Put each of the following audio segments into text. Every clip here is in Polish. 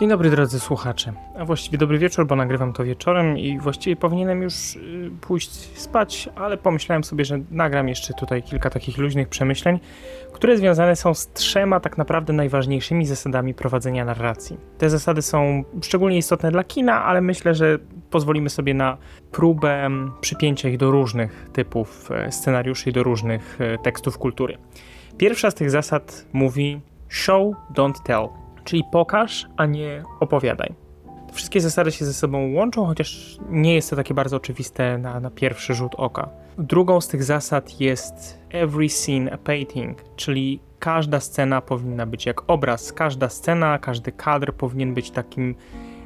Dzień dobry drodzy słuchacze, a właściwie dobry wieczór, bo nagrywam to wieczorem i właściwie powinienem już y, pójść spać, ale pomyślałem sobie, że nagram jeszcze tutaj kilka takich luźnych przemyśleń, które związane są z trzema tak naprawdę najważniejszymi zasadami prowadzenia narracji. Te zasady są szczególnie istotne dla kina, ale myślę, że pozwolimy sobie na próbę mm, przypięcia ich do różnych typów e, scenariuszy i do różnych e, tekstów kultury. Pierwsza z tych zasad mówi show, don't tell czyli pokaż, a nie opowiadaj. Wszystkie zasady się ze sobą łączą, chociaż nie jest to takie bardzo oczywiste na, na pierwszy rzut oka. Drugą z tych zasad jest every scene a painting, czyli każda scena powinna być jak obraz. Każda scena, każdy kadr powinien być takim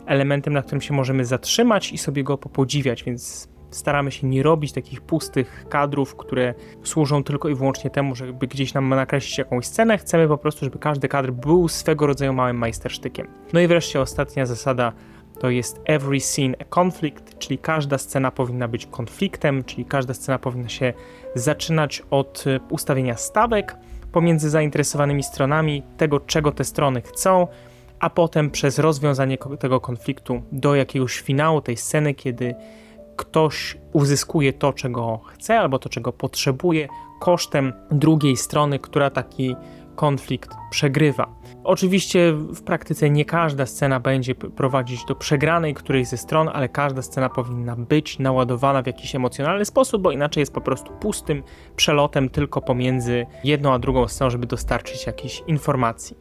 elementem, na którym się możemy zatrzymać i sobie go popodziwiać, więc staramy się nie robić takich pustych kadrów, które służą tylko i wyłącznie temu, żeby gdzieś nam nakreślić jakąś scenę. Chcemy po prostu, żeby każdy kadr był swego rodzaju małym majstersztykiem. No i wreszcie ostatnia zasada to jest every scene a conflict, czyli każda scena powinna być konfliktem, czyli każda scena powinna się zaczynać od e, ustawienia stawek pomiędzy zainteresowanymi stronami, tego czego te strony chcą, a potem przez rozwiązanie tego konfliktu do jakiegoś finału tej sceny, kiedy ktoś uzyskuje to, czego chce albo to, czego potrzebuje, kosztem drugiej strony, która taki konflikt przegrywa. Oczywiście w praktyce nie każda scena będzie prowadzić do przegranej którejś ze stron, ale każda scena powinna być naładowana w jakiś emocjonalny sposób, bo inaczej jest po prostu pustym przelotem tylko pomiędzy jedną a drugą sceną, żeby dostarczyć jakiejś informacji.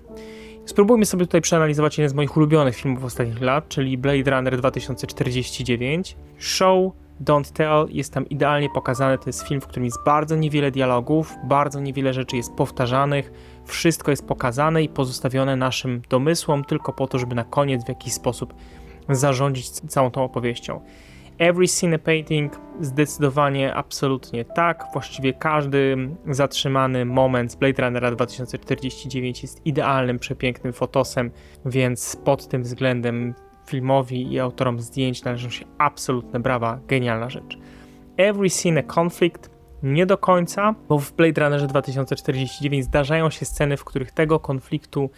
Spróbujmy sobie tutaj przeanalizować jeden z moich ulubionych filmów ostatnich lat, czyli Blade Runner 2049. Show Don't Tell jest tam idealnie pokazany. To jest film, w którym jest bardzo niewiele dialogów, bardzo niewiele rzeczy jest powtarzanych, wszystko jest pokazane i pozostawione naszym domysłom, tylko po to, żeby na koniec w jakiś sposób zarządzić całą tą opowieścią. Every Scene Painting zdecydowanie, absolutnie tak. Właściwie każdy zatrzymany moment z Blade Runnera 2049 jest idealnym, przepięknym fotosem, więc pod tym względem filmowi i autorom zdjęć należą się absolutne brawa, genialna rzecz. Every Scene Conflict nie do końca, bo w Blade Runnerze 2049 zdarzają się sceny, w których tego konfliktu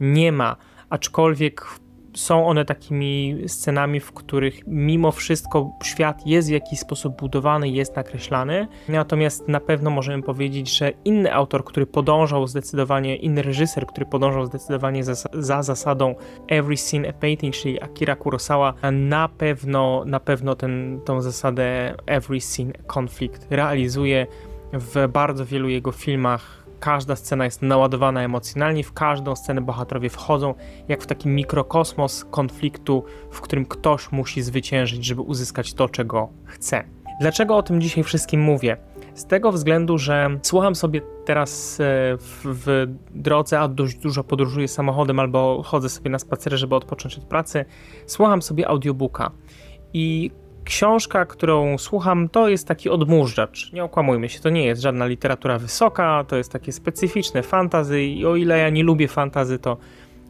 nie ma, aczkolwiek są one takimi scenami, w których mimo wszystko świat jest w jakiś sposób budowany, jest nakreślany. Natomiast na pewno możemy powiedzieć, że inny autor, który podążał zdecydowanie, inny reżyser, który podążał zdecydowanie za, za zasadą Every Scene a Painting, czyli Akira Kurosawa, na pewno, na pewno ten, tą zasadę Every Scene a Conflict realizuje w bardzo wielu jego filmach każda scena jest naładowana emocjonalnie, w każdą scenę bohaterowie wchodzą jak w taki mikrokosmos konfliktu, w którym ktoś musi zwyciężyć, żeby uzyskać to, czego chce. Dlaczego o tym dzisiaj wszystkim mówię? Z tego względu, że słucham sobie teraz e, w, w, drodze, a dość dużo podróżuję samochodem albo chodzę sobie na spacerze, żeby odpocząć od pracy, słucham sobie audiobooka. I książka, którą słucham, to jest taki odmurzacz. Nie okłamujmy się, to nie jest żadna literatura wysoka, to jest takie specyficzne fantazy i o ile ja nie lubię fantazy, to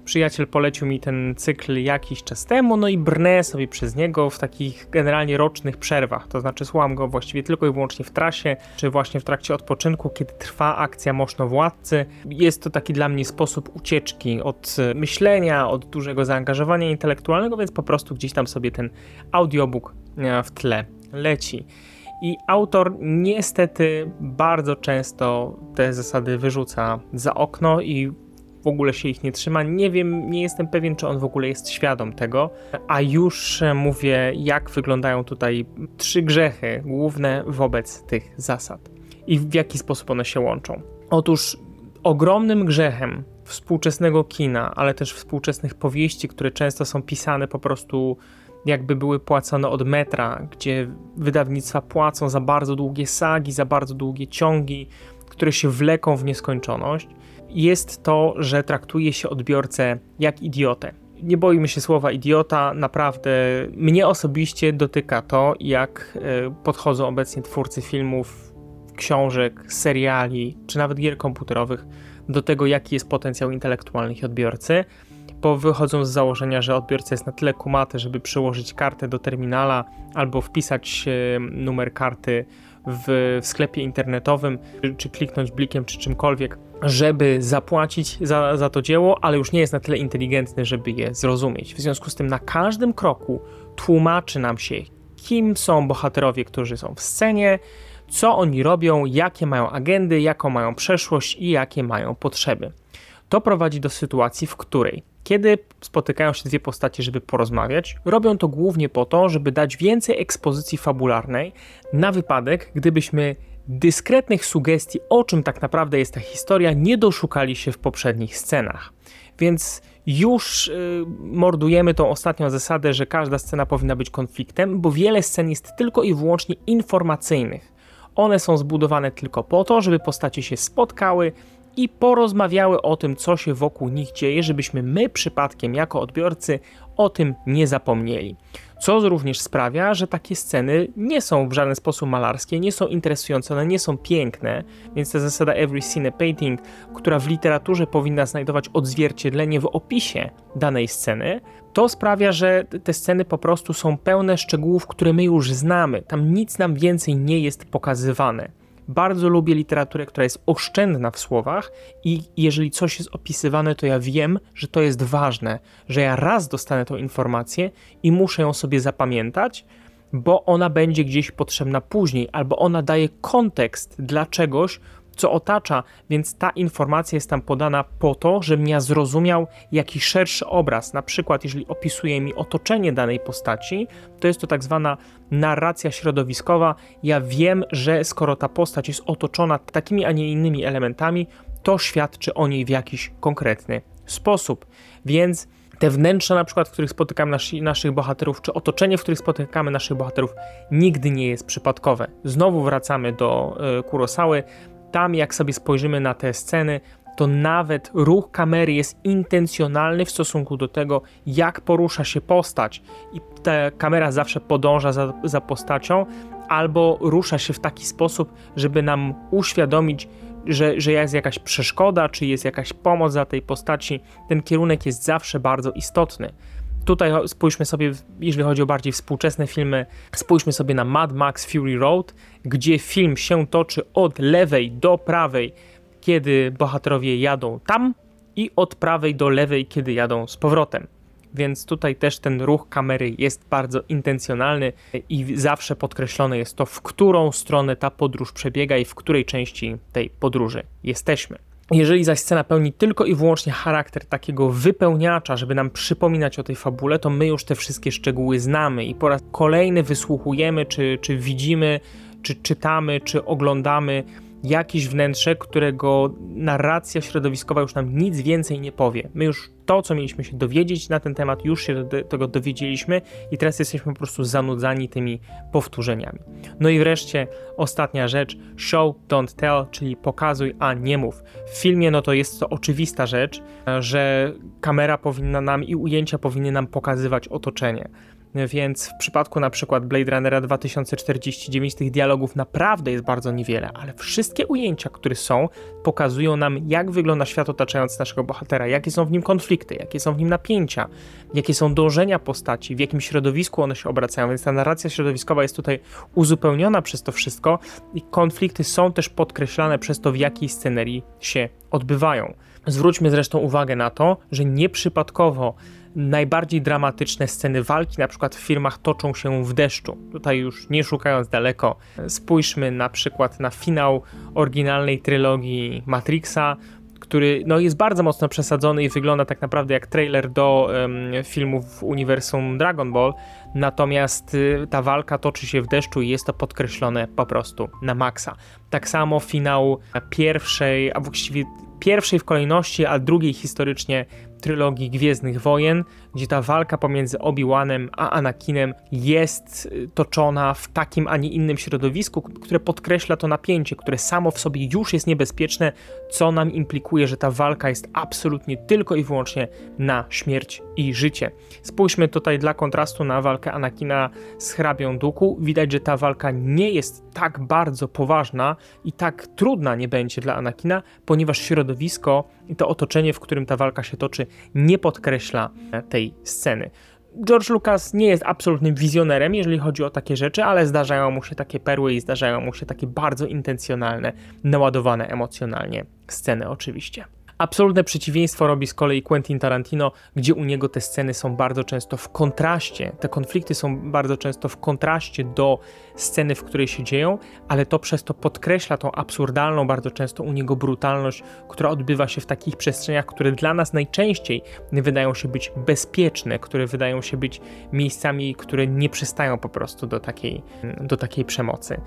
przyjaciel polecił mi ten cykl jakiś czas temu, no i brnę sobie przez niego w takich generalnie rocznych przerwach. To znaczy słucham go właściwie tylko i wyłącznie w trasie, czy właśnie w trakcie odpoczynku, kiedy trwa akcja Moszno Władcy. Jest to taki dla mnie sposób ucieczki od myślenia, od dużego zaangażowania intelektualnego, więc po prostu gdzieś tam sobie ten audiobook w tle leci. I autor niestety bardzo często te zasady wyrzuca za okno i w ogóle się ich nie trzyma. Nie wiem, nie jestem pewien, czy on w ogóle jest świadom tego. A już mówię, jak wyglądają tutaj trzy grzechy główne wobec tych zasad i w jaki sposób one się łączą. Otóż ogromnym grzechem współczesnego kina, ale też współczesnych powieści, które często są pisane po prostu jakby były płacone od metra, gdzie wydawnictwa płacą za bardzo długie sagi, za bardzo długie ciągi, które się wleką w nieskończoność jest to, że traktuje się odbiorcę jak idiotę. Nie boimy się słowa idiota, naprawdę mnie osobiście dotyka to, jak e, podchodzą obecnie twórcy filmów, książek, seriali, czy nawet gier komputerowych do tego, jaki jest potencjał intelektualny ich odbiorcy, bo wychodzą z założenia, że odbiorca jest na tyle kumaty, żeby przyłożyć kartę do terminala albo wpisać e, numer karty w, sklepie internetowym, czy kliknąć blikiem, czy czymkolwiek żeby zapłacić za, za to dzieło, ale już nie jest na tyle inteligentny, żeby je zrozumieć. W związku z tym na każdym kroku tłumaczy nam się, kim są bohaterowie, którzy są w scenie, co oni robią, jakie mają agendy, jaką mają przeszłość i jakie mają potrzeby. To prowadzi do sytuacji, w której kiedy spotykają się dwie postacie, żeby porozmawiać, robią to głównie po to, żeby dać więcej ekspozycji fabularnej na wypadek, gdybyśmy dyskretnych sugestii, o czym tak naprawdę jest ta historia, nie doszukali się w poprzednich scenach. Więc już yy, mordujemy tą ostatnią zasadę, że każda scena powinna być konfliktem, bo wiele scen jest tylko i wyłącznie informacyjnych. One są zbudowane tylko po to, żeby postacie się spotkały i porozmawiały o tym, co się wokół nich dzieje, żebyśmy my przypadkiem jako odbiorcy o tym nie zapomnieli. Co również sprawia, że takie sceny nie są w żaden sposób malarskie, nie są interesujące, one nie są piękne, więc ta zasada every scene a painting, która w literaturze powinna znajdować odzwierciedlenie w opisie danej sceny, to sprawia, że te sceny po prostu są pełne szczegółów, które my już znamy. Tam nic nam więcej nie jest pokazywane. Bardzo lubię literaturę, która jest oszczędna w słowach i jeżeli coś jest opisywane, to ja wiem, że to jest ważne, że ja raz dostanę tą informację i muszę ją sobie zapamiętać, bo ona będzie gdzieś potrzebna później, albo ona daje kontekst dla czegoś, co otacza, więc ta informacja jest tam podana po to, żebym ja zrozumiał jakiś szerszy obraz. Na przykład, jeżeli opisuje mi otoczenie danej postaci, to jest to tak zwana narracja środowiskowa. Ja wiem, że skoro ta postać jest otoczona takimi, a nie innymi elementami, to świadczy o niej w jakiś konkretny sposób. Więc te wnętrza, na przykład, w których spotykamy nasi, naszych bohaterów, czy otoczenie, w których spotykamy naszych bohaterów, nigdy nie jest przypadkowe. Znowu wracamy do y, Kurosały tam jak sobie spojrzymy na te sceny, to nawet ruch kamery jest intencjonalny w stosunku do tego, jak porusza się postać. I ta kamera zawsze podąża za, za postacią, albo rusza się w taki sposób, żeby nam uświadomić, że, że jest jakaś przeszkoda, czy jest jakaś pomoc dla tej postaci. Ten kierunek jest zawsze bardzo istotny. Tutaj spójrzmy sobie, jeżeli chodzi o bardziej współczesne filmy, spójrzmy sobie na Mad Max Fury Road, gdzie film się toczy od lewej do prawej, kiedy bohaterowie jadą tam, i od prawej do lewej, kiedy jadą z powrotem. Więc tutaj też ten ruch kamery jest bardzo intencjonalny i zawsze podkreślone jest to, w którą stronę ta podróż przebiega i w której części tej podróży jesteśmy. Jeżeli zaś scena pełni tylko i wyłącznie charakter takiego wypełniacza, żeby nam przypominać o tej fabule, to my już te wszystkie szczegóły znamy i po raz kolejny wysłuchujemy, czy, czy widzimy, czy czytamy, czy oglądamy jakieś wnętrze, którego narracja środowiskowa już nam nic więcej nie powie. My już to, co mieliśmy się dowiedzieć na ten temat, już się do tego dowiedzieliśmy i teraz jesteśmy po prostu zanudzani tymi powtórzeniami. No i wreszcie ostatnia rzecz, show, don't tell, czyli pokazuj, a nie mów. W filmie no to jest to oczywista rzecz, że kamera powinna nam i ujęcia powinny nam pokazywać otoczenie więc w przypadku na przykład Blade Runnera 2049 tych dialogów naprawdę jest bardzo niewiele, ale wszystkie ujęcia, które są, pokazują nam, jak wygląda świat otaczający naszego bohatera, jakie są w nim konflikty, jakie są w nim napięcia, jakie są dążenia postaci, w jakim środowisku one się obracają, więc ta narracja środowiskowa jest tutaj uzupełniona przez to wszystko i konflikty są też podkreślane przez to, w jakiej scenerii się odbywają. Zwróćmy zresztą uwagę na to, że nieprzypadkowo najbardziej dramatyczne sceny walki, na przykład w filmach, toczą się w deszczu. Tutaj już nie szukając daleko, spójrzmy na przykład na finał oryginalnej trylogii Matrixa, który no, jest bardzo mocno przesadzony i wygląda tak naprawdę jak trailer do um, filmu w uniwersum Dragon Ball, natomiast y, ta walka toczy się w deszczu i jest to podkreślone po prostu na maksa. Tak samo finał pierwszej, a właściwie pierwszej w kolejności, a drugiej historycznie trylogii Gwiezdnych Wojen, gdzie ta walka pomiędzy Obi-Wanem a Anakinem jest y, toczona w takim, a nie innym środowisku, które podkreśla to napięcie, które samo w sobie już jest niebezpieczne, co nam implikuje, że ta walka jest absolutnie tylko i wyłącznie na śmierć i życie. Spójrzmy tutaj dla kontrastu na walkę Anakina z hrabią Duku. Widać, że ta walka nie jest tak bardzo poważna i tak trudna nie będzie dla Anakina, ponieważ środowisko i to otoczenie, w którym ta walka się toczy, nie podkreśla tej sceny. George Lucas nie jest absolutnym wizjonerem, jeżeli chodzi o takie rzeczy, ale zdarzają mu się takie perły i zdarzają mu się takie bardzo intencjonalne, naładowane emocjonalnie sceny oczywiście. Absolutne przeciwieństwo robi z kolei Quentin Tarantino, gdzie u niego te sceny są bardzo często w kontraście, te konflikty są bardzo często w kontraście do sceny, w której się dzieją, ale to przez to podkreśla tą absurdalną, bardzo często u niego brutalność, która odbywa się w takich przestrzeniach, które dla nas najczęściej wydają się być bezpieczne, które wydają się być miejscami, które nie przystają po prostu do takiej, do takiej przemocy.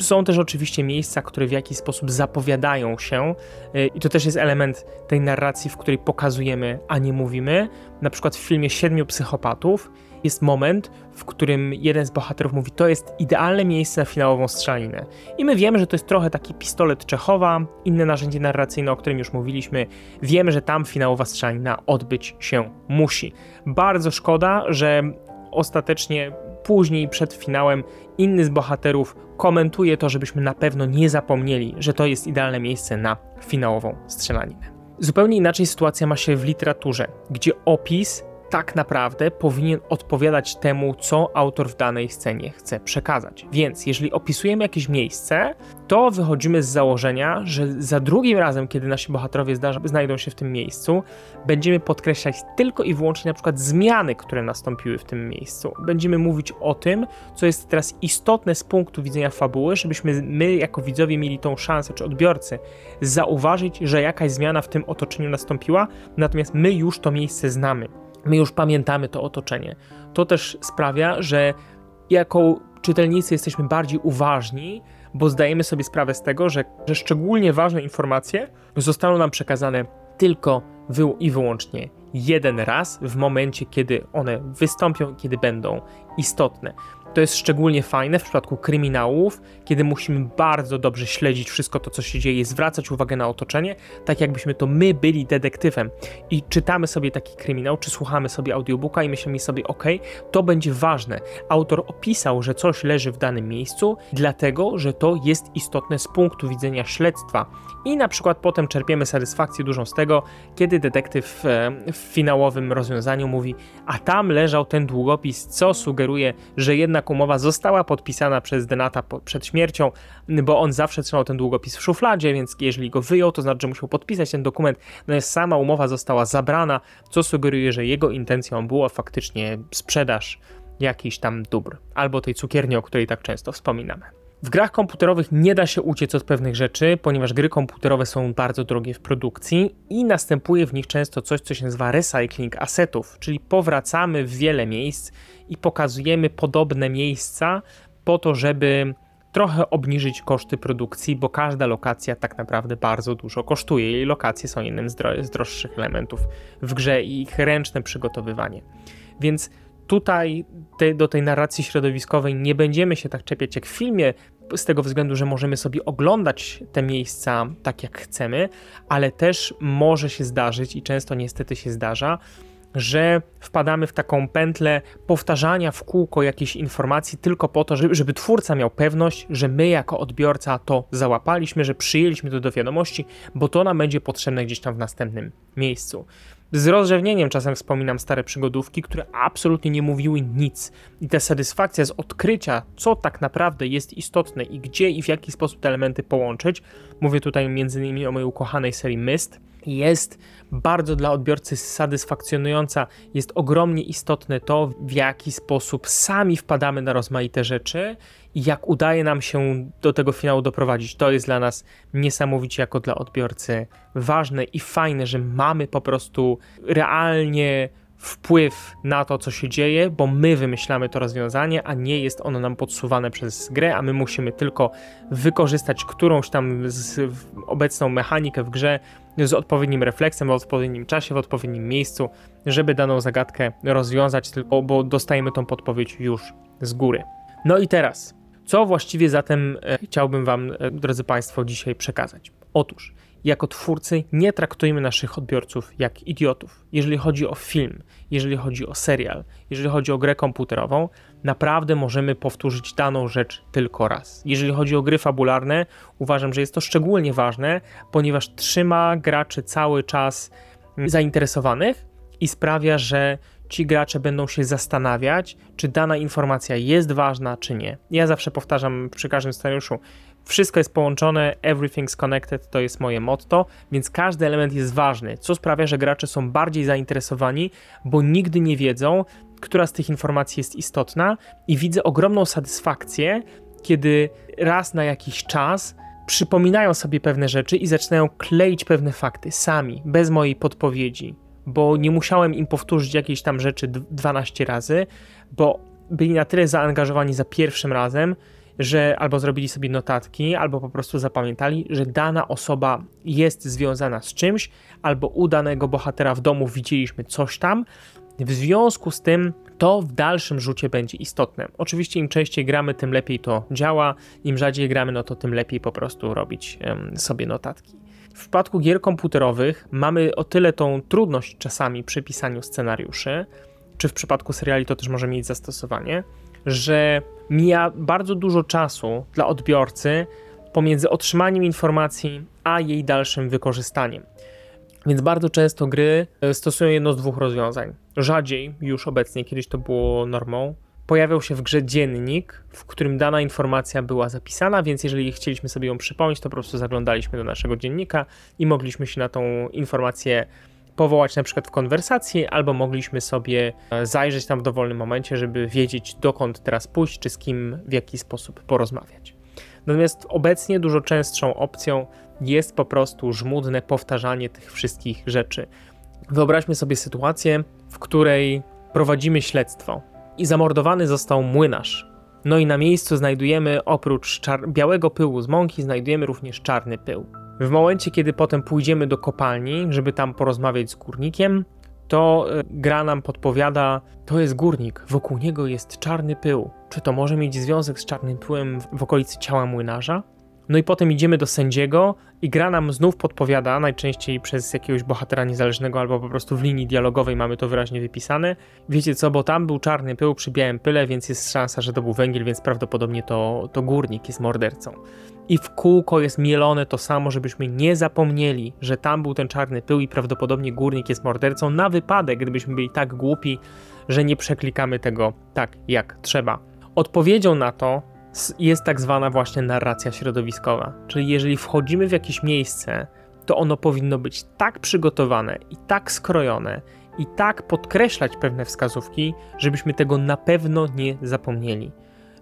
Są też oczywiście miejsca, które w jakiś sposób zapowiadają się, y, i to też jest element tej narracji, w której pokazujemy, a nie mówimy. Na przykład w filmie Siedmiu Psychopatów jest moment, w którym jeden z bohaterów mówi: To jest idealne miejsce na finałową strzelaninę. I my wiemy, że to jest trochę taki pistolet Czechowa, inne narzędzie narracyjne, o którym już mówiliśmy. Wiemy, że tam finałowa strzelanina odbyć się musi. Bardzo szkoda, że ostatecznie później, przed finałem, inny z bohaterów komentuje to, żebyśmy na pewno nie zapomnieli, że to jest idealne miejsce na finałową strzelaninę. Zupełnie inaczej sytuacja ma się w literaturze, gdzie opis tak naprawdę powinien odpowiadać temu, co autor w danej scenie chce przekazać. Więc jeżeli opisujemy jakieś miejsce, to wychodzimy z założenia, że za drugim razem, kiedy nasi bohaterowie znajdą się w tym miejscu, będziemy podkreślać tylko i wyłącznie na przykład zmiany, które nastąpiły w tym miejscu. Będziemy mówić o tym, co jest teraz istotne z punktu widzenia fabuły, żebyśmy my jako widzowie mieli tą szansę, czy odbiorcy, zauważyć, że jakaś zmiana w tym otoczeniu nastąpiła, natomiast my już to miejsce znamy my już pamiętamy to otoczenie. To też sprawia, że jako czytelnicy jesteśmy bardziej uważni, bo zdajemy sobie sprawę z tego, że, że szczególnie ważne informacje zostaną nam przekazane tylko wy i wyłącznie jeden raz w momencie, kiedy one wystąpią, kiedy będą istotne. To jest szczególnie fajne w przypadku kryminałów, kiedy musimy bardzo dobrze śledzić wszystko to, co się dzieje, zwracać uwagę na otoczenie, tak jakbyśmy to my byli detektywem i czytamy sobie taki kryminał, czy słuchamy sobie audiobooka i myślimy sobie, ok, to będzie ważne. Autor opisał, że coś leży w danym miejscu, dlatego, że to jest istotne z punktu widzenia śledztwa. I na przykład potem czerpiemy satysfakcję dużą z tego, kiedy detektyw e, w finałowym rozwiązaniu mówi, a tam leżał ten długopis, co sugeruje, że jednak umowa została podpisana przez Denata przed śmiercią, bo on zawsze trzymał ten długopis w szufladzie, więc jeżeli go wyjął, to znaczy, że musiał podpisać ten dokument. Natomiast sama umowa została zabrana, co sugeruje, że jego intencją była faktycznie sprzedaż jakichś tam dóbr, albo tej cukierni, o której tak często wspominamy. W grach komputerowych nie da się uciec od pewnych rzeczy, ponieważ gry komputerowe są bardzo drogie w produkcji i następuje w nich często coś, co się nazywa recycling asetów, czyli powracamy w wiele miejsc i pokazujemy podobne miejsca po to, żeby trochę obniżyć koszty produkcji, bo każda lokacja tak naprawdę bardzo dużo kosztuje i lokacje są jednym z, dro z droższych elementów w grze i ich ręczne przygotowywanie. Więc tutaj te, do tej narracji środowiskowej nie będziemy się tak czepiać jak w filmie, z tego względu, że możemy sobie oglądać te miejsca tak jak chcemy, ale też może się zdarzyć i często niestety się zdarza, że wpadamy w taką pętlę powtarzania w kółko jakiejś informacji tylko po to, żeby, żeby, twórca miał pewność, że my jako odbiorca to załapaliśmy, że przyjęliśmy to do wiadomości, bo to nam będzie potrzebne gdzieś tam w następnym miejscu. Z rozrzewnieniem czasem wspominam stare przygodówki, które absolutnie nie mówiły nic. I ta satysfakcja z odkrycia, co tak naprawdę jest istotne i gdzie i w jaki sposób te elementy połączyć, mówię tutaj m.in. o mojej ukochanej serii Myst, jest bardzo dla odbiorcy satysfakcjonująca. Jest ogromnie istotne to, w jaki sposób sami wpadamy na rozmaite rzeczy i jak udaje nam się do tego finału doprowadzić. To jest dla nas niesamowicie jako dla odbiorcy ważne i fajne, że mamy po prostu realnie wpływ na to, co się dzieje, bo my wymyślamy to rozwiązanie, a nie jest ono nam podsuwane przez grę, a my musimy tylko wykorzystać którąś tam z, obecną mechanikę w grze z odpowiednim refleksem, w odpowiednim czasie, w odpowiednim miejscu, żeby daną zagadkę rozwiązać, tylko bo dostajemy tą podpowiedź już z góry. No i teraz, co właściwie zatem e, chciałbym Wam, e, drodzy Państwo, dzisiaj przekazać? Otóż, jako twórcy nie traktujmy naszych odbiorców jak idiotów. Jeżeli chodzi o film, jeżeli chodzi o serial, jeżeli chodzi o grę komputerową, naprawdę możemy powtórzyć daną rzecz tylko raz. Jeżeli chodzi o gry fabularne, uważam, że jest to szczególnie ważne, ponieważ trzyma graczy cały czas zainteresowanych i sprawia, że ci gracze będą się zastanawiać, czy dana informacja jest ważna, czy nie. Ja zawsze powtarzam przy każdym scenariuszu, wszystko jest połączone, everything's connected to jest moje motto, więc każdy element jest ważny, co sprawia, że gracze są bardziej zainteresowani, bo nigdy nie wiedzą, która z tych informacji jest istotna i widzę ogromną satysfakcję, kiedy raz na jakiś czas przypominają sobie pewne rzeczy i zaczynają kleić pewne fakty sami, bez mojej podpowiedzi, bo nie musiałem im powtórzyć jakiejś tam rzeczy 12 razy, bo byli na tyle zaangażowani za pierwszym razem, że albo zrobili sobie notatki, albo po prostu zapamiętali, że dana osoba jest związana z czymś, albo u danego bohatera w domu widzieliśmy coś tam. W związku z tym to w dalszym rzucie będzie istotne. Oczywiście im częściej gramy, tym lepiej to działa, im rzadziej gramy, no to tym lepiej po prostu robić sobie notatki. W przypadku gier komputerowych mamy o tyle tą trudność czasami przy pisaniu scenariuszy, czy w przypadku seriali to też może mieć zastosowanie, że mija bardzo dużo czasu dla odbiorcy pomiędzy otrzymaniem informacji a jej dalszym wykorzystaniem. Więc bardzo często gry e, stosują jedno z dwóch rozwiązań. Rzadziej, już obecnie, kiedyś to było normą, pojawiał się w grze dziennik, w którym dana informacja była zapisana, więc jeżeli chcieliśmy sobie ją przypomnieć, to po prostu zaglądaliśmy do naszego dziennika i mogliśmy się na tą informację powołać na przykład w konwersacji, albo mogliśmy sobie e, zajrzeć tam w dowolnym momencie, żeby wiedzieć dokąd teraz pójść, czy z kim w jaki sposób porozmawiać. Natomiast obecnie dużo częstszą opcją jest po prostu żmudne powtarzanie tych wszystkich rzeczy. Wyobraźmy sobie sytuację, w której prowadzimy śledztwo i zamordowany został młynarz. No i na miejscu znajdujemy oprócz białego pyłu z mąki, znajdujemy również czarny pył. W momencie, kiedy potem pójdziemy do kopalni, żeby tam porozmawiać z górnikiem, to e, gra nam podpowiada, to jest górnik, wokół niego jest czarny pył. Czy to może mieć związek z czarnym pyłem w okolicy ciała młynarza? No i potem idziemy do sędziego i gra nam znów podpowiada, najczęściej przez jakiegoś bohatera niezależnego albo po prostu w linii dialogowej mamy to wyraźnie wypisane. Wiecie co, bo tam był czarny pył przy białym pyle, więc jest szansa, że to był węgiel, więc prawdopodobnie to, to górnik jest mordercą. I w kółko jest mielone to samo, żebyśmy nie zapomnieli, że tam był ten czarny pył i prawdopodobnie górnik jest mordercą, na wypadek, gdybyśmy byli tak głupi, że nie przeklikamy tego tak jak trzeba. Odpowiedzią na to jest tak zwana właśnie narracja środowiskowa. Czyli jeżeli wchodzimy w jakieś miejsce, to ono powinno być tak przygotowane i tak skrojone i tak podkreślać pewne wskazówki, żebyśmy tego na pewno nie zapomnieli.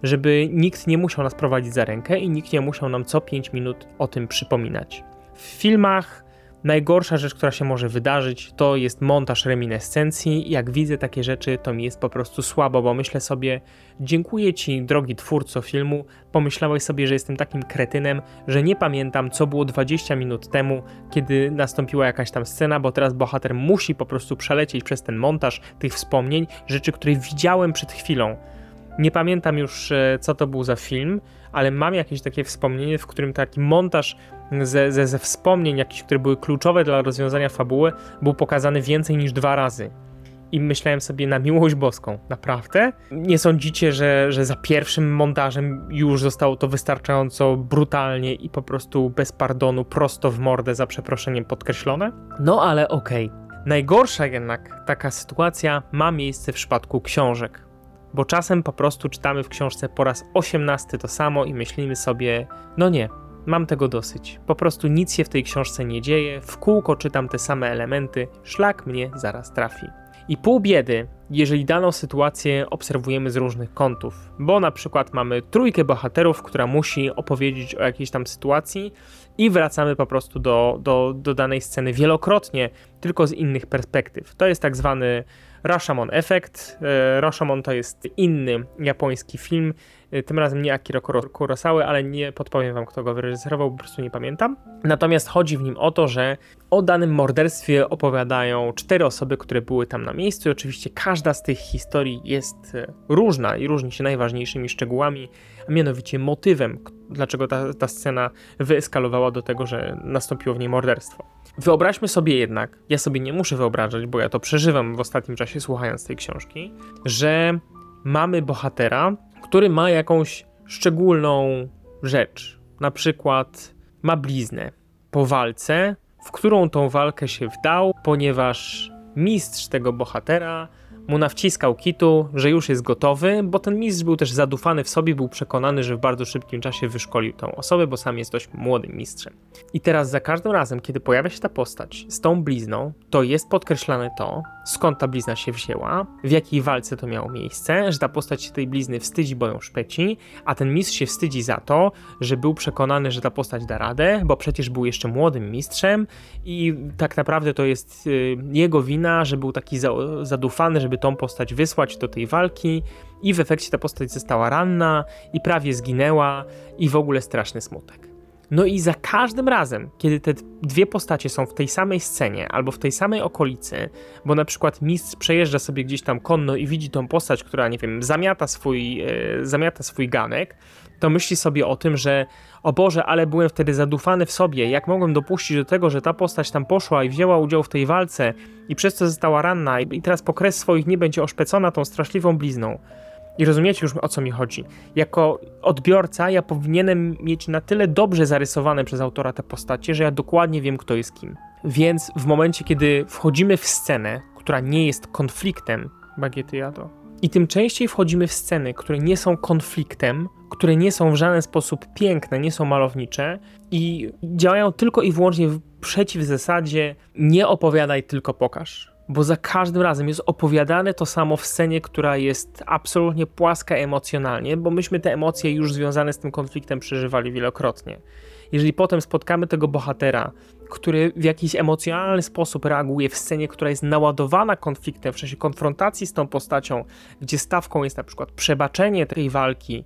Żeby nikt nie musiał nas prowadzić za rękę i nikt nie musiał nam co 5 minut o tym przypominać. W filmach Najgorsza rzecz, która się może wydarzyć, to jest montaż reminiscencji. Jak widzę takie rzeczy, to mi jest po prostu słabo, bo myślę sobie, dziękuję ci, drogi twórco filmu, pomyślałeś sobie, że jestem takim kretynem, że nie pamiętam, co było 20 minut temu, kiedy nastąpiła jakaś tam scena, bo teraz bohater musi po prostu przelecieć przez ten montaż tych wspomnień, rzeczy, które widziałem przed chwilą. Nie pamiętam już, e, co to był za film, ale mam jakieś takie wspomnienie, w którym taki montaż ze, ze, ze wspomnień, jakichś, które były kluczowe dla rozwiązania fabuły, był pokazany więcej niż dwa razy. I myślałem sobie na miłość boską, naprawdę? Nie sądzicie, że, że za pierwszym montażem już zostało to wystarczająco brutalnie i po prostu bez pardonu, prosto w mordę za przeproszeniem podkreślone? No ale okej. Okay. Najgorsza jednak taka sytuacja ma miejsce w przypadku książek bo czasem po prostu czytamy w książce po raz 18 to samo i myślimy sobie, no nie, mam tego dosyć. Po prostu nic się w tej książce nie dzieje, w kółko czytam te same elementy, szlak mnie zaraz trafi. I pół biedy, jeżeli daną sytuację obserwujemy z różnych kątów, bo na przykład mamy trójkę bohaterów, która musi opowiedzieć o jakiejś tam sytuacji i wracamy po prostu do, do, do danej sceny wielokrotnie, tylko z innych perspektyw. To jest tak zwany Rashomon Effect. E, Rashomon to jest inny japoński film, tym razem nie Akira Kurosawa, ale nie podpowiem wam, kto go wyreżyserował, po prostu nie pamiętam. Natomiast chodzi w nim o to, że o danym morderstwie opowiadają cztery osoby, które były tam na miejscu i oczywiście każda z tych historii jest e, różna i różni się najważniejszymi szczegółami, a mianowicie motywem, dlaczego ta, ta scena wyeskalowała do tego, że nastąpiło w niej morderstwo. Wyobraźmy sobie jednak, ja sobie nie muszę wyobrażać, bo ja to przeżywam w ostatnim czasie słuchając tej książki, że mamy bohatera, który ma jakąś szczególną rzecz. Na przykład ma bliznę po walce, w którą tą walkę się wdał, ponieważ mistrz tego bohatera mu nawciskał kitu, że już jest gotowy, bo ten mistrz był też zadufany w sobie, był przekonany, że w bardzo szybkim czasie wyszkolił tą osobę, bo sam jest dość młodym mistrzem. I teraz za każdym razem, kiedy pojawia się ta postać z tą blizną, to jest podkreślane to, skąd ta blizna się wzięła, w jakiej walce to miało miejsce, że ta postać się tej blizny wstydzi, bo ją szpeci, a ten mistrz się wstydzi za to, że był przekonany, że ta postać da radę, bo przecież był jeszcze młodym mistrzem i tak naprawdę to jest y, jego wina, że był taki zadufany, żeby tą postać wysłać do tej walki i w efekcie ta postać została ranna i prawie zginęła i w ogóle straszny smutek. No i za każdym razem, kiedy te dwie postacie są w tej samej scenie albo w tej samej okolicy, bo na przykład mistrz przejeżdża sobie gdzieś tam konno i widzi tą postać, która, nie wiem, zamiata swój, e, zamiata swój ganek, to myśli sobie o tym, że o Boże, ale byłem wtedy zadufany w sobie, jak mogłem dopuścić do tego, że ta postać tam poszła i wzięła udział w tej walce i przez to została ranna i teraz po kres swoich nie będzie oszpecona tą straszliwą blizną. I rozumiecie już o co mi chodzi. Jako odbiorca ja powinienem mieć na tyle dobrze zarysowane przez autora te postacie, że ja dokładnie wiem, kto jest kim. Więc w momencie, kiedy wchodzimy w scenę, która nie jest konfliktem, bagiety jado, i tym częściej wchodzimy w sceny, które nie są konfliktem, które nie są w żaden sposób piękne, nie są malownicze i działają tylko i wyłącznie przeciw zasadzie nie opowiadaj, tylko pokaż bo za każdym razem jest opowiadane to samo w scenie, która jest absolutnie płaska emocjonalnie, bo myśmy te emocje już związane z tym konfliktem przeżywali wielokrotnie. Jeżeli potem spotkamy tego bohatera, który w jakiś emocjonalny sposób reaguje w scenie, która jest naładowana konfliktem, w czasie konfrontacji z tą postacią, gdzie stawką jest na przykład przebaczenie tej walki,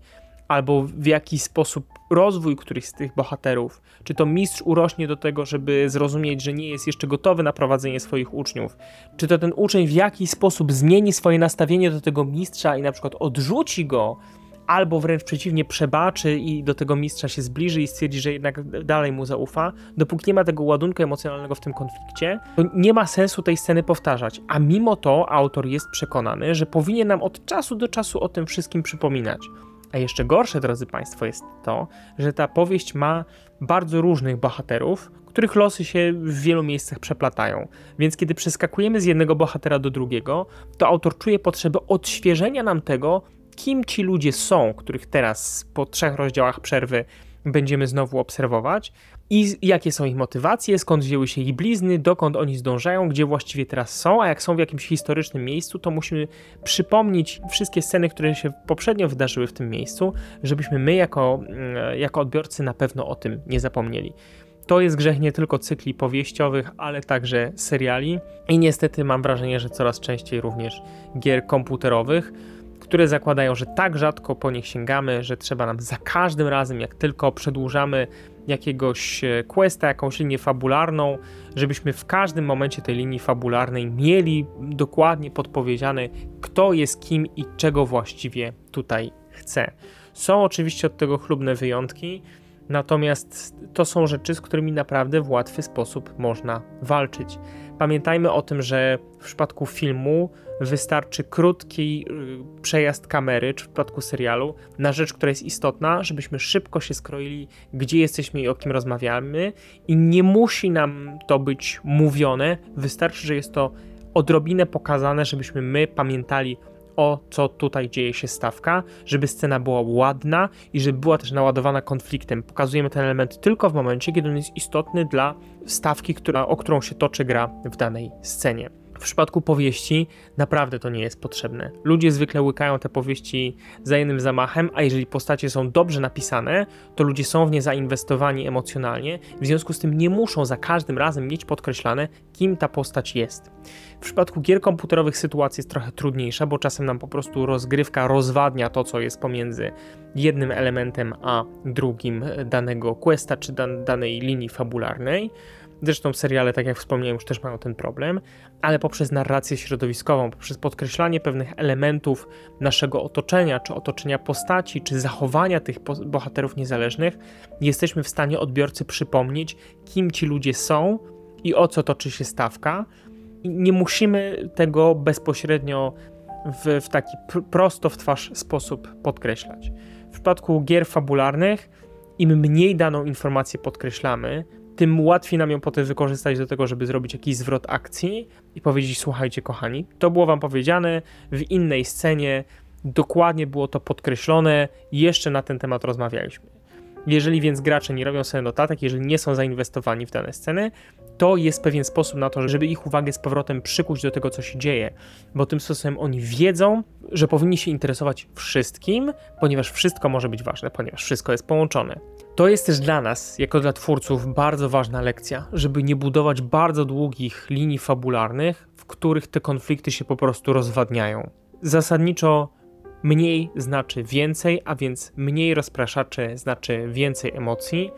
albo w jakiś sposób rozwój którychś z tych bohaterów, czy to mistrz urośnie do tego, żeby zrozumieć, że nie jest jeszcze gotowy na prowadzenie swoich uczniów, czy to ten uczeń w jakiś sposób zmieni swoje nastawienie do tego mistrza i na przykład odrzuci go, albo wręcz przeciwnie przebaczy i do tego mistrza się zbliży i stwierdzi, że jednak dalej mu zaufa, dopóki nie ma tego ładunku emocjonalnego w tym konflikcie, to nie ma sensu tej sceny powtarzać. A mimo to autor jest przekonany, że powinien nam od czasu do czasu o tym wszystkim przypominać. A jeszcze gorsze, drodzy Państwo, jest to, że ta powieść ma bardzo różnych bohaterów, których losy się w wielu miejscach przeplatają. Więc kiedy przeskakujemy z jednego bohatera do drugiego, to autor czuje potrzebę odświeżenia nam tego, kim ci ludzie są, których teraz po trzech rozdziałach przerwy będziemy znowu obserwować, i jakie są ich motywacje, skąd wzięły się ich blizny, dokąd oni zdążają, gdzie właściwie teraz są, a jak są w jakimś historycznym miejscu, to musimy przypomnieć wszystkie sceny, które się poprzednio wydarzyły w tym miejscu, żebyśmy my jako, mm, jako odbiorcy na pewno o tym nie zapomnieli. To jest grzech nie tylko cykli powieściowych, ale także seriali i niestety mam wrażenie, że coraz częściej również gier komputerowych które zakładają, że tak rzadko po nich sięgamy, że trzeba nam za każdym razem, jak tylko przedłużamy jakiegoś e, questa, jakąś linię fabularną, żebyśmy w każdym momencie tej linii fabularnej mieli dokładnie podpowiedziane, kto jest kim i czego właściwie tutaj chce. Są oczywiście od tego chlubne wyjątki, natomiast to są rzeczy, z którymi naprawdę w łatwy sposób można walczyć. Pamiętajmy o tym, że w przypadku filmu wystarczy krótki y, przejazd kamery, czy w przypadku serialu, na rzecz, która jest istotna, żebyśmy szybko się skroili, gdzie jesteśmy i o kim rozmawiamy, i nie musi nam to być mówione, wystarczy, że jest to odrobinę pokazane, żebyśmy my pamiętali o co tutaj dzieje się stawka, żeby scena była ładna i żeby była też naładowana konfliktem. Pokazujemy ten element tylko w momencie, kiedy on jest istotny dla stawki, która, o którą się toczy gra w danej scenie. W przypadku powieści naprawdę to nie jest potrzebne. Ludzie zwykle łykają te powieści za jednym zamachem, a jeżeli postacie są dobrze napisane, to ludzie są w nie zainwestowani emocjonalnie, w związku z tym nie muszą za każdym razem mieć podkreślane, kim ta postać jest. W przypadku gier komputerowych sytuacja jest trochę trudniejsza, bo czasem nam po prostu rozgrywka rozwadnia to, co jest pomiędzy jednym elementem a drugim danego questa czy dan danej linii fabularnej. Zresztą seriale, tak jak wspomniałem, już też mają ten problem, ale poprzez narrację środowiskową, poprzez podkreślanie pewnych elementów naszego otoczenia, czy otoczenia postaci, czy zachowania tych bohaterów niezależnych, jesteśmy w stanie odbiorcy przypomnieć, kim ci ludzie są i o co toczy się stawka. I nie musimy tego bezpośrednio w, w taki pr prosto w twarz sposób podkreślać. W przypadku gier fabularnych, im mniej daną informację podkreślamy, tym łatwiej nam ją potem wykorzystać do tego, żeby zrobić jakiś zwrot akcji i powiedzieć: Słuchajcie, kochani, to było wam powiedziane w innej scenie, dokładnie było to podkreślone, jeszcze na ten temat rozmawialiśmy. Jeżeli więc gracze nie robią sobie notatek, jeżeli nie są zainwestowani w dane sceny, to jest pewien sposób na to, żeby ich uwagę z powrotem przykuć do tego, co się dzieje, bo tym sposobem oni wiedzą, że powinni się interesować wszystkim, ponieważ wszystko może być ważne, ponieważ wszystko jest połączone. To jest też dla nas, jako dla twórców, bardzo ważna lekcja, żeby nie budować bardzo długich linii fabularnych, w których te konflikty się po prostu rozwadniają. Zasadniczo mniej znaczy więcej, a więc mniej rozpraszaczy znaczy więcej emocji.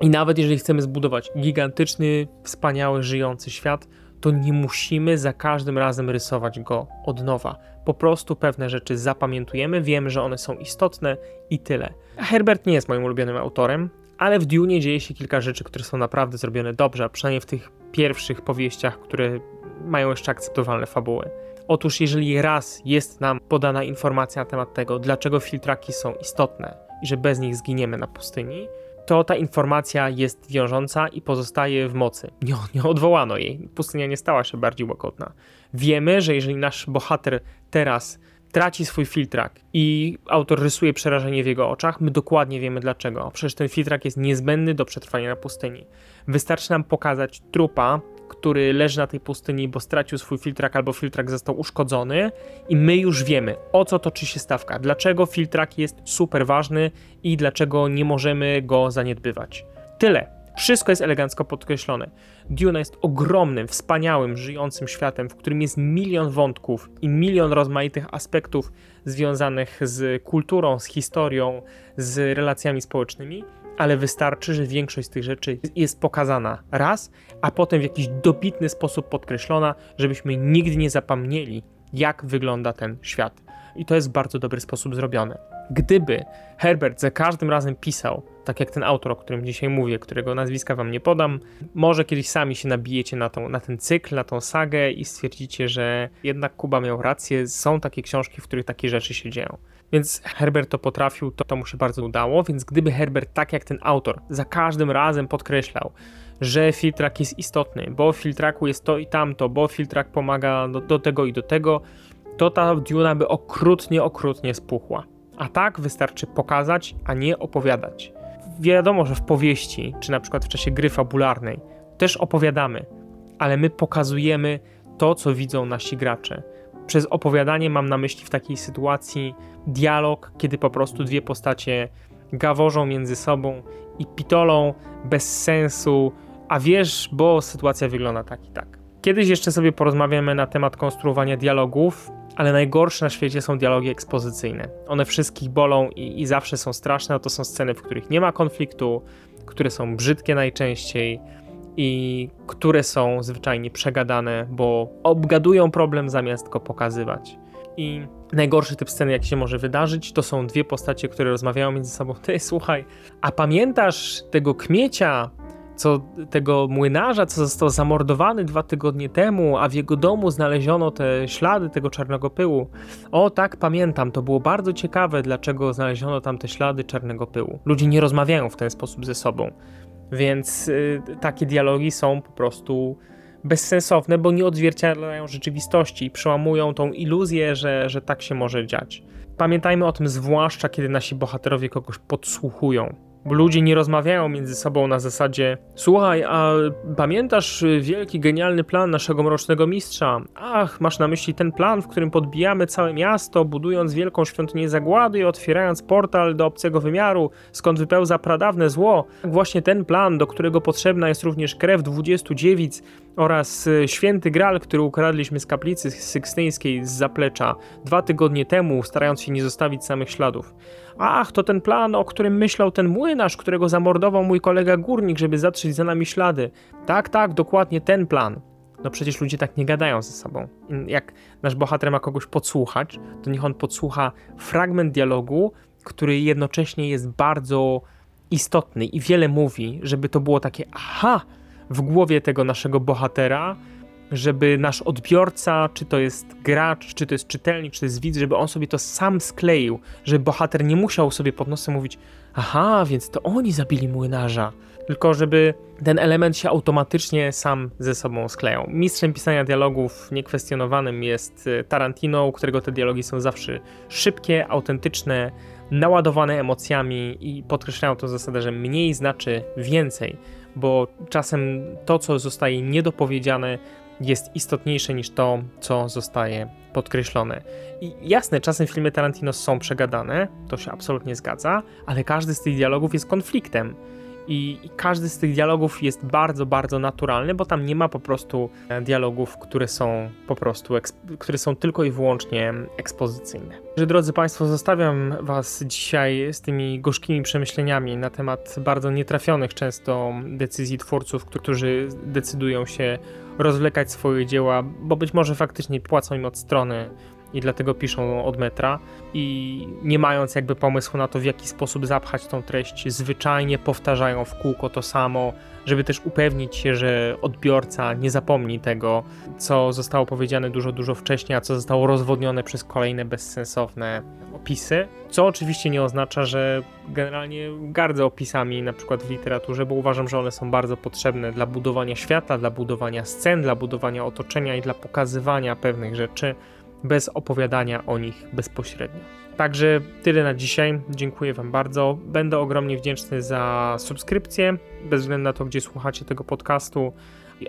I nawet jeżeli chcemy zbudować gigantyczny, wspaniały, żyjący świat, to nie musimy za każdym razem rysować go od nowa. Po prostu pewne rzeczy zapamiętujemy, wiemy, że one są istotne i tyle. Herbert nie jest moim ulubionym autorem, ale w Dune dzieje się kilka rzeczy, które są naprawdę zrobione dobrze, przynajmniej w tych pierwszych powieściach, które mają jeszcze akceptowalne fabuły. Otóż jeżeli raz jest nam podana informacja na temat tego, dlaczego filtraki są istotne i że bez nich zginiemy na pustyni, to ta informacja jest wiążąca i pozostaje w mocy. Nie, nie odwołano jej. Pustynia nie stała się bardziej łagodna. Wiemy, że jeżeli nasz bohater teraz traci swój filtrak i autor rysuje przerażenie w jego oczach, my dokładnie wiemy dlaczego. Przecież ten filtrak jest niezbędny do przetrwania na pustyni. Wystarczy nam pokazać trupa który leży na tej pustyni, bo stracił swój filtrak albo filtrak został uszkodzony i my już wiemy, o co toczy się stawka, dlaczego filtrak jest super ważny i dlaczego nie możemy go zaniedbywać. Tyle. Wszystko jest elegancko podkreślone. Duna jest ogromnym, wspaniałym, żyjącym światem, w którym jest milion wątków i milion rozmaitych aspektów związanych z kulturą, z historią, z relacjami społecznymi ale wystarczy, że większość z tych rzeczy jest pokazana raz, a potem w jakiś dobitny sposób podkreślona, żebyśmy nigdy nie zapomnieli, jak wygląda ten świat. I to jest bardzo dobry sposób zrobione. Gdyby Herbert za każdym razem pisał, tak jak ten autor, o którym dzisiaj mówię, którego nazwiska wam nie podam, może kiedyś sami się nabijecie na, tą, na ten cykl, na tą sagę i stwierdzicie, że jednak Kuba miał rację, są takie książki, w których takie rzeczy się dzieją. Więc Herbert to potrafił, to, to mu się bardzo udało, więc gdyby Herbert, tak jak ten autor, za każdym razem podkreślał, że filtrak jest istotny, bo w filtraku jest to i tamto, bo filtrak pomaga do, do tego i do tego, to ta Duna by okrutnie, okrutnie spuchła. A tak wystarczy pokazać, a nie opowiadać. Wiadomo, że w powieści, czy na przykład w czasie gry fabularnej, też opowiadamy, ale my pokazujemy to, co widzą nasi gracze. Przez opowiadanie mam na myśli w takiej sytuacji dialog, kiedy po prostu dwie postacie gaworzą między sobą i pitolą bez sensu, a wiesz, bo sytuacja wygląda tak i tak. Kiedyś jeszcze sobie porozmawiamy na temat konstruowania dialogów, ale najgorsze na świecie są dialogi ekspozycyjne. One wszystkich bolą i, i zawsze są straszne. To są sceny, w których nie ma konfliktu, które są brzydkie najczęściej i które są zwyczajnie przegadane, bo obgadują problem zamiast go pokazywać. I najgorszy typ sceny, jak się może wydarzyć, to są dwie postacie, które rozmawiają między sobą. Ty, słuchaj, a pamiętasz tego kmiecia, co tego młynarza, co został zamordowany dwa tygodnie temu, a w jego domu znaleziono te ślady tego czarnego pyłu. O, tak, pamiętam, to było bardzo ciekawe, dlaczego znaleziono tam te ślady czarnego pyłu. Ludzie nie rozmawiają w ten sposób ze sobą, więc y, takie dialogi są po prostu bezsensowne, bo nie odzwierciedlają rzeczywistości i przełamują tą iluzję, że, że tak się może dziać. Pamiętajmy o tym zwłaszcza, kiedy nasi bohaterowie kogoś podsłuchują ludzie nie rozmawiają między sobą na zasadzie Słuchaj, a pamiętasz wielki, genialny plan naszego mrocznego mistrza? Ach, masz na myśli ten plan, w którym podbijamy całe miasto, budując wielką świątynię zagłady i otwierając portal do obcego wymiaru, skąd wypełza pradawne zło? Właśnie ten plan, do którego potrzebna jest również krew 20 dziewic oraz e, święty gral, który ukradliśmy z kaplicy sykstyńskiej z zaplecza dwa tygodnie temu, starając się nie zostawić samych śladów. Ach, to ten plan, o którym myślał ten młynarz, którego zamordował mój kolega górnik, żeby zatrzeć za nami ślady. Tak, tak, dokładnie ten plan. No przecież ludzie tak nie gadają ze sobą. Jak nasz bohater ma kogoś podsłuchać, to niech on podsłucha fragment dialogu, który jednocześnie jest bardzo istotny i wiele mówi, żeby to było takie aha w głowie tego naszego bohatera, żeby nasz odbiorca, czy to jest gracz, czy to jest czytelnik, czy to jest widz, żeby on sobie to sam skleił, żeby bohater nie musiał sobie pod nosem mówić aha, więc to oni zabili młynarza, tylko żeby ten element się automatycznie sam ze sobą sklejał. Mistrzem pisania dialogów niekwestionowanym jest e, Tarantino, u którego te dialogi są zawsze szybkie, autentyczne, naładowane emocjami i podkreślają to zasadę, że mniej znaczy więcej, bo czasem to, co zostaje niedopowiedziane, jest istotniejsze niż to, co zostaje podkreślone. I jasne, czasem filmy Tarantino są przegadane, to się absolutnie zgadza, ale każdy z tych dialogów jest konfliktem. I, I, każdy z tych dialogów jest bardzo, bardzo naturalny, bo tam nie ma po prostu e, dialogów, które są po prostu, które są tylko i wyłącznie ekspozycyjne. Że, drodzy Państwo, zostawiam Was dzisiaj z tymi gorzkimi przemyśleniami na temat bardzo nietrafionych często decyzji twórców, którzy decydują się rozwlekać swoje dzieła, bo być może faktycznie płacą im od strony i dlatego piszą od metra i nie mając jakby pomysłu na to, w jaki sposób zapchać tą treść, zwyczajnie powtarzają w kółko to samo, żeby też upewnić się, że odbiorca nie zapomni tego, co zostało powiedziane dużo, dużo wcześniej, a co zostało rozwodnione przez kolejne bezsensowne opisy. Co oczywiście nie oznacza, że generalnie gardzę opisami, na przykład w literaturze, bo uważam, że one są bardzo potrzebne dla budowania świata, dla budowania scen, dla budowania otoczenia i dla pokazywania pewnych rzeczy bez opowiadania o nich bezpośrednio. Także tyle na dzisiaj. Dziękuję Wam bardzo. Będę ogromnie wdzięczny za subskrypcję, bez względu na to, gdzie słuchacie tego podcastu.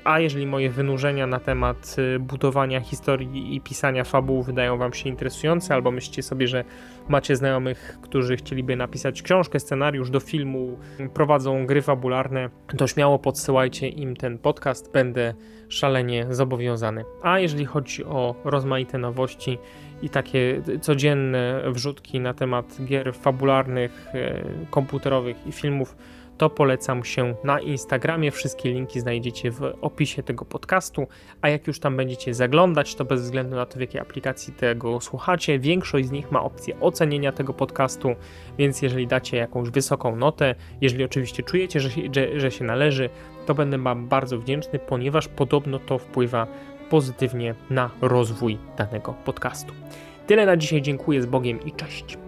A jeżeli moje wynurzenia na temat y, budowania historii i pisania fabuł wydają Wam się interesujące, albo myślicie sobie, że macie znajomych, którzy chcieliby napisać książkę, scenariusz do filmu, prowadzą gry fabularne, to śmiało podsyłajcie im ten podcast. Będę szalenie zobowiązany. A jeżeli chodzi o rozmaite nowości i takie codzienne wrzutki na temat gier fabularnych, e, komputerowych i filmów, to polecam się na Instagramie. Wszystkie linki znajdziecie w opisie tego podcastu. A jak już tam będziecie zaglądać, to bez względu na to, w jakiej aplikacji tego słuchacie, większość z nich ma opcję ocenienia tego podcastu. Więc jeżeli dacie jakąś wysoką notę, jeżeli oczywiście czujecie, że, że, że się należy, to będę Wam bardzo wdzięczny, ponieważ podobno to wpływa pozytywnie na rozwój danego podcastu. Tyle na dzisiaj, dziękuję z Bogiem i cześć.